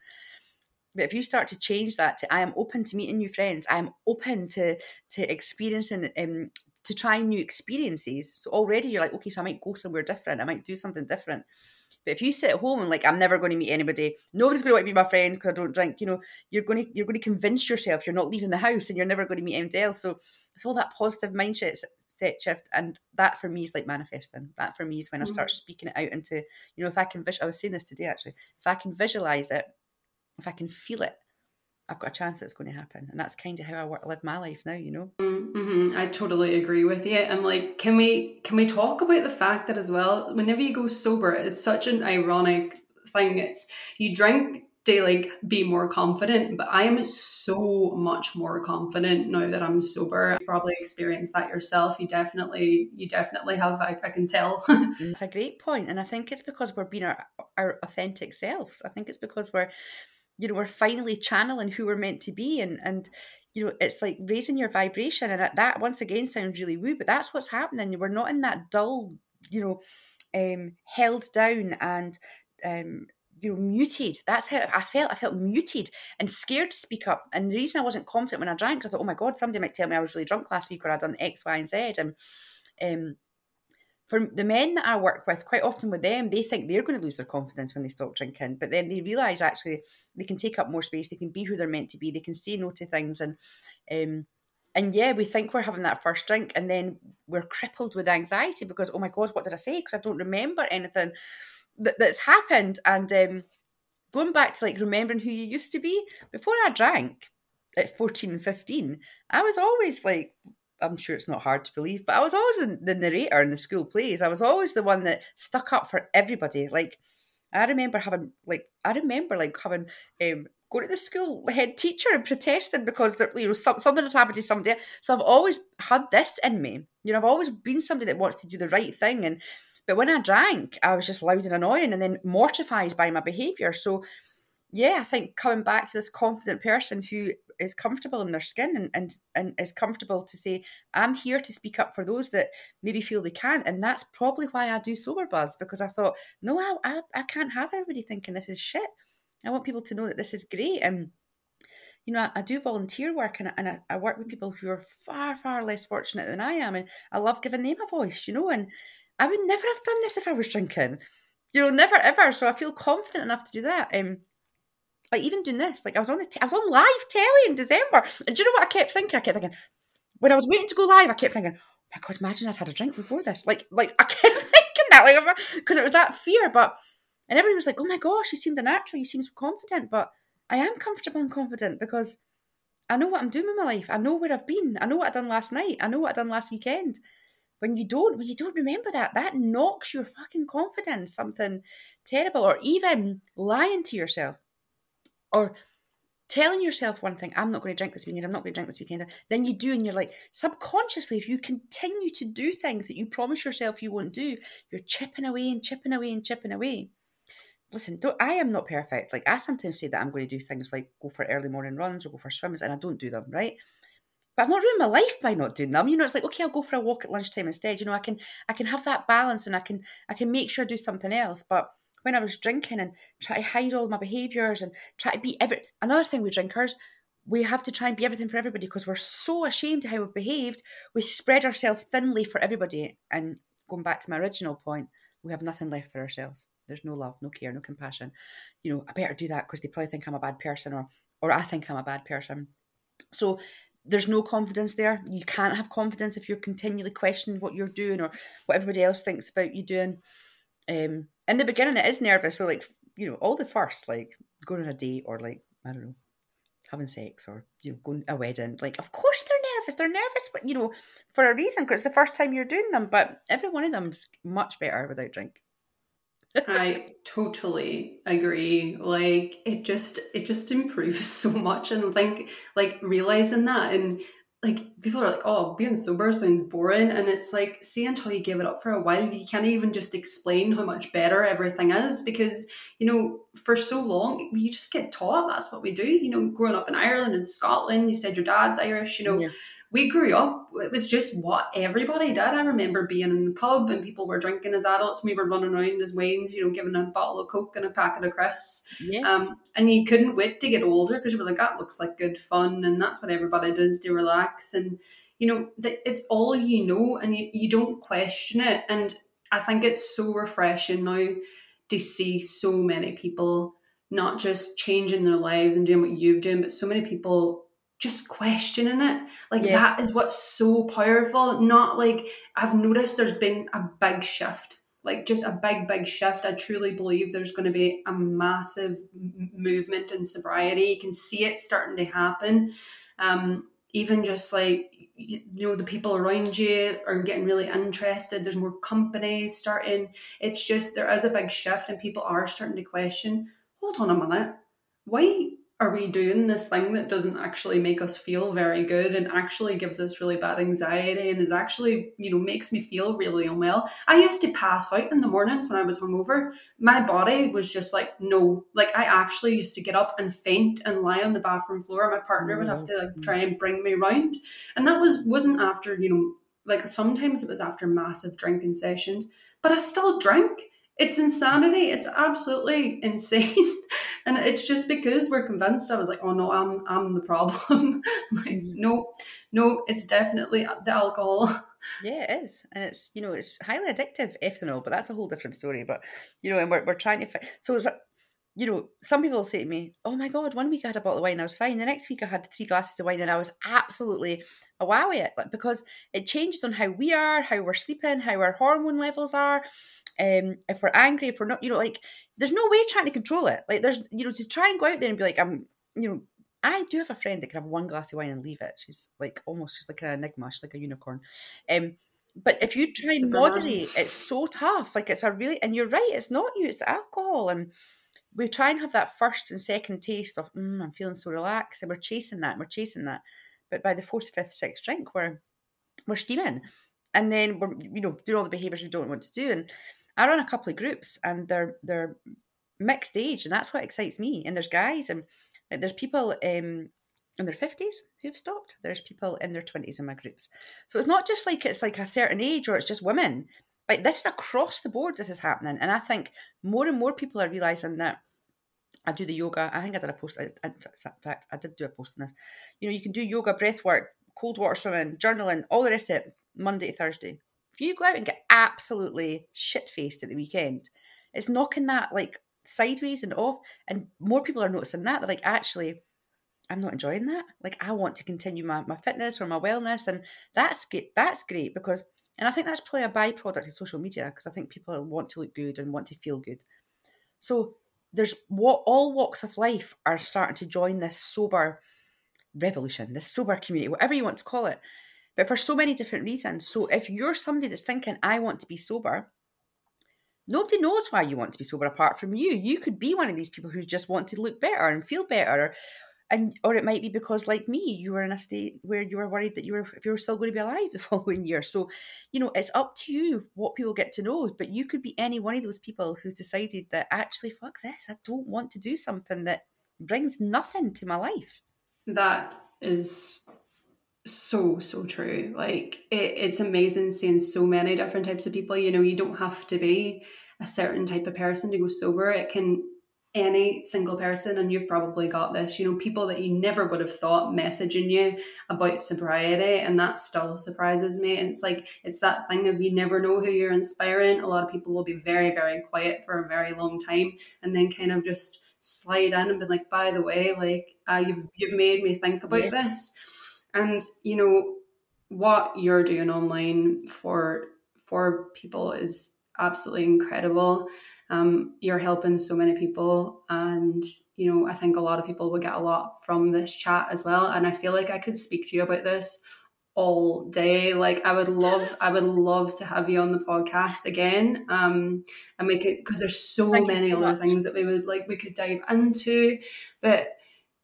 But if you start to change that to, I am open to meeting new friends. I am open to to experiencing um, to trying new experiences. So already you're like, okay, so I might go somewhere different. I might do something different. But if you sit at home and like I'm never going to meet anybody, nobody's going to want to be my friend because I don't drink. You know, you're going to you're going to convince yourself you're not leaving the house and you're never going to meet anybody else. So it's all that positive mindset set shift, and that for me is like manifesting. That for me is when I start mm-hmm. speaking it out into you know if I can vis- I was saying this today actually if I can visualize it, if I can feel it, I've got a chance it's going to happen. And that's kind of how I work, live my life now, you know? Mm-hmm. I totally agree with you. And like, can we, can we talk about the fact that as well, whenever you go sober, it's such an ironic thing. It's, you drink to like be more confident, but I am so much more confident now that I'm sober. You probably experienced that yourself. You definitely, you definitely have, I, I can tell. (laughs) it's a great point. And I think it's because we're being our, our authentic selves. I think it's because we're, you know we're finally channeling who we're meant to be and and you know it's like raising your vibration and that, that once again sounds really woo but that's what's happening. We're not in that dull you know um held down and um you know muted. That's how i felt. I felt muted and scared to speak up. And the reason i wasn't confident when i drank i thought oh my god somebody might tell me i was really drunk last week or i'd done x y and z and um for the men that I work with, quite often with them, they think they're going to lose their confidence when they stop drinking, but then they realize actually they can take up more space, they can be who they're meant to be, they can say no to things, and um, and yeah, we think we're having that first drink, and then we're crippled with anxiety because oh my god, what did I say? Because I don't remember anything that, that's happened, and um, going back to like remembering who you used to be before I drank at 14 and 15 i was always like I'm sure it's not hard to believe, but I was always the, narrator in the school plays. I was always the one that stuck up for everybody. Like I remember having like I remember like having um go to the school head teacher and protesting because there, you know some, something had happened to somebody. So I've always had this in me. You know, I've always been somebody that wants to do the right thing. And but when I drank, I was just loud and annoying, and then mortified by my behaviour. So yeah, I think coming back to this confident person who is comfortable in their skin and, and and is comfortable to say i'm here to speak up for those that maybe feel they can't and that's probably why i do sober buzz because i thought no i i, I can't have everybody thinking this is shit i want people to know that this is great and you know, I, I do volunteer work and, and I, I, work with people who are far, far less fortunate than I am. And I love giving them a voice, you know, and I would never have done this if I was drinking, you know, never ever. So I feel confident enough to do that. Um, like even doing this, like I was on the, t- I was on live telly in December. And do you know what I kept thinking? I kept thinking, when I was waiting to go live, I kept thinking, oh my God, imagine I'd had a drink before this. Like, like I (laughs) kept thinking that, like, because it was that fear. But, and everybody was like, oh my gosh, you seemed a natural, you seem so confident. But I am comfortable and confident because I know what I'm doing with my life. I know where I've been. I know what I done last night. I know what I done last weekend. When you don't, when you don't remember that, that knocks your fucking confidence something terrible. Or even lying to yourself, or telling yourself one thing, I'm not going to drink this weekend, I'm not going to drink this weekend. Then you do, and you're like, subconsciously, if you continue to do things that you promise yourself you won't do, you're chipping away and chipping away and chipping away listen, don't, I am not perfect. Like I sometimes say that I'm going to do things like go for early morning runs or go for swims, and I don't do them, right? But I've not ruined my life by not doing them. You know, it's like okay, I'll go for a walk at lunchtime instead. You know, I can I can have that balance, and I can I can make sure I do something else. But when I was drinking and try to hide all my behaviours and try to be every another thing with drinkers, we have to try and be everything for everybody because we're so ashamed of how we've behaved. We spread ourselves thinly for everybody. And going back to my original point, we have nothing left for ourselves. There's no love, no care, no compassion. You know, I better do that because they probably think I'm a bad person or or I think I'm a bad person. So there's no confidence there. You can't have confidence if you're continually questioning what you're doing or what everybody else thinks about you doing. Um, in the beginning, it is nervous. So, like, you know, all the first, like going on a date or like, I don't know, having sex or, you know, going a wedding, like, of course they're nervous. They're nervous, but, you know, for a reason because it's the first time you're doing them. But every one of them's much better without drink. (laughs) I totally agree. Like it just it just improves (laughs) so much and think like realizing that and like people are like, oh, being sober sounds boring. And it's like, see until you give it up for a while, you can't even just explain how much better everything is because, you know, for so long you just get taught that's what we do. You know, growing up in Ireland and Scotland, you said your dad's Irish, you know, yeah we grew up, it was just what everybody did. I remember being in the pub and people were drinking as adults. We were running around as wains, you know, giving a bottle of Coke and a packet of crisps. Yeah. Um, and you couldn't wait to get older because you were like, that looks like good fun. And that's what everybody does to relax. And, you know, it's all you know and you, you don't question it. And I think it's so refreshing now to see so many people not just changing their lives and doing what you've done, but so many people just questioning it. Like yeah. that is what's so powerful. Not like I've noticed there's been a big shift. Like just a big, big shift. I truly believe there's going to be a massive movement in sobriety. You can see it starting to happen. Um, even just like you know the people around you are getting really interested there's more companies starting it's just there is a big shift and people are starting to question hold on a minute why are we doing this thing that doesn't actually make us feel very good and actually gives us really bad anxiety and is actually, you know, makes me feel really unwell? I used to pass out in the mornings when I was hungover. My body was just like, no. Like I actually used to get up and faint and lie on the bathroom floor. My partner would have mm-hmm. to like mm-hmm. try and bring me round. And that was wasn't after, you know, like sometimes it was after massive drinking sessions, but I still drank it's insanity. It's absolutely insane. (laughs) and it's just because we're convinced. I was like, oh no, I'm I'm the problem. (laughs) like, no, no, it's definitely the alcohol. Yeah, it is. And it's, you know, it's highly addictive ethanol, but that's a whole different story. But, you know, and we're, we're trying to, so it's, you know, some people say to me, oh my God, one week I had a bottle of wine, I was fine. The next week I had three glasses of wine and I was absolutely a wow at it. Because it changes on how we are, how we're sleeping, how our hormone levels are um, if we're angry, if we're not, you know, like there's no way trying to control it. Like there's, you know, to try and go out there and be like, I'm, you know, I do have a friend that can have one glass of wine and leave it. She's like almost, she's like an enigma. She's like a unicorn. Um, but if you try and moderate, it's so tough. Like it's a really, and you're right, it's not you, it's the alcohol. And we try and have that first and second taste of, mm, I'm feeling so relaxed, and we're chasing that, and we're chasing that. But by the fourth, fifth, sixth drink, we're we're steaming, and then we're you know doing all the behaviors we don't want to do, and I run a couple of groups and they're they're mixed age and that's what excites me. And there's guys and there's people um in their 50s who've stopped. There's people in their 20s in my groups. So it's not just like it's like a certain age or it's just women. Like this is across the board, this is happening. And I think more and more people are realizing that I do the yoga. I think I did a post. In fact, I did do a post on this. You know, you can do yoga, breath work, cold water swimming, journaling, all the rest of it, Monday to Thursday. If you go out and get absolutely shit faced at the weekend, it's knocking that like sideways and off. And more people are noticing that. They're like, actually, I'm not enjoying that. Like, I want to continue my, my fitness or my wellness. And that's great. That's great because, and I think that's probably a byproduct of social media because I think people want to look good and want to feel good. So there's what all walks of life are starting to join this sober revolution, this sober community, whatever you want to call it. But for so many different reasons. So if you're somebody that's thinking, I want to be sober, nobody knows why you want to be sober apart from you. You could be one of these people who just want to look better and feel better, and or it might be because like me you were in a state where you were worried that you were if you were still going to be alive (laughs) the following year. So you know it's up to you what people get to know but you could be any one of those people who's decided that actually fuck this i don't want to do something that brings nothing to my life. That is so so true. Like it, it's amazing seeing so many different types of people. You know you don't have to be a certain type of person to go sober. It can any single person, and you've probably got this, you know, people that you never would have thought messaging you about sobriety, and that still surprises me. And it's like, it's that thing of you never know who you're inspiring. A lot of people will be very, very quiet for a very long time and then kind of just slide in and be like, by the way, like, uh, you've, you've made me think about yeah. this. And, you know, what you're doing online for for people is absolutely incredible um, you're helping so many people and you know i think a lot of people will get a lot from this chat as well. And i feel like i could speak to you about this all day. Like i would love i would love to have you on the podcast again. Um and make it because there's so Thank many so other things that we would like we could dive into. But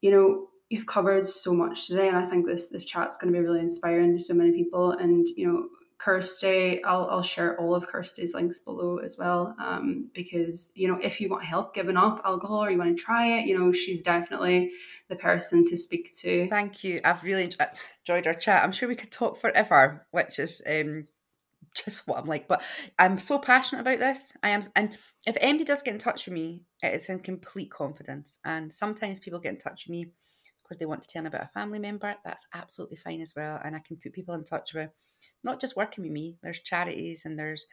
you know you've covered so much today and i think this this chat's going to be really inspiring to so many people. And you know Kirsty, I'll, I'll share all of Kirsty's links below as well. Um, because, you know, if you want help giving up alcohol or you want to try it, you know, she's definitely the person to speak to. Thank you. I've really enjoyed our chat. I'm sure we could talk forever, which is um, just what I'm like. But I'm so passionate about this. I am, and if anybody does get in touch with me, it's in complete confidence. And sometimes people get in touch with me because they want to tell me about a family member. That's absolutely fine as well. And I can put people in touch with not just working with me, there's charities and there's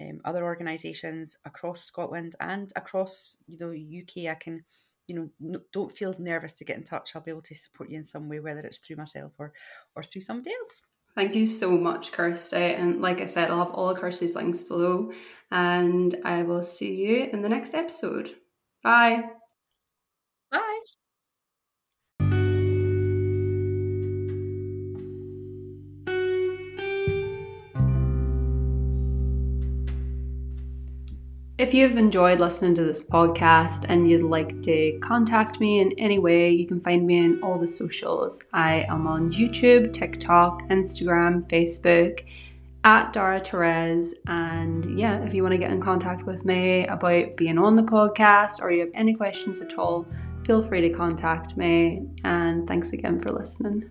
um, other organisations across Scotland and across you know UK. I can you know don't feel nervous to get in touch. I'll be able to support you in some way, whether it's through myself or or through somebody else. Thank you so much, Kirsty. And like I said, I'll have all of Kirsty's links below. And I will see you in the next episode. Bye. If you've enjoyed listening to this podcast and you'd like to contact me in any way, you can find me in all the socials. I am on YouTube, TikTok, Instagram, Facebook, at Darragh Therese. And yeah, if you want to get in contact with me about being on the podcast or you have any questions at all, feel free to contact me. And thanks again for listening.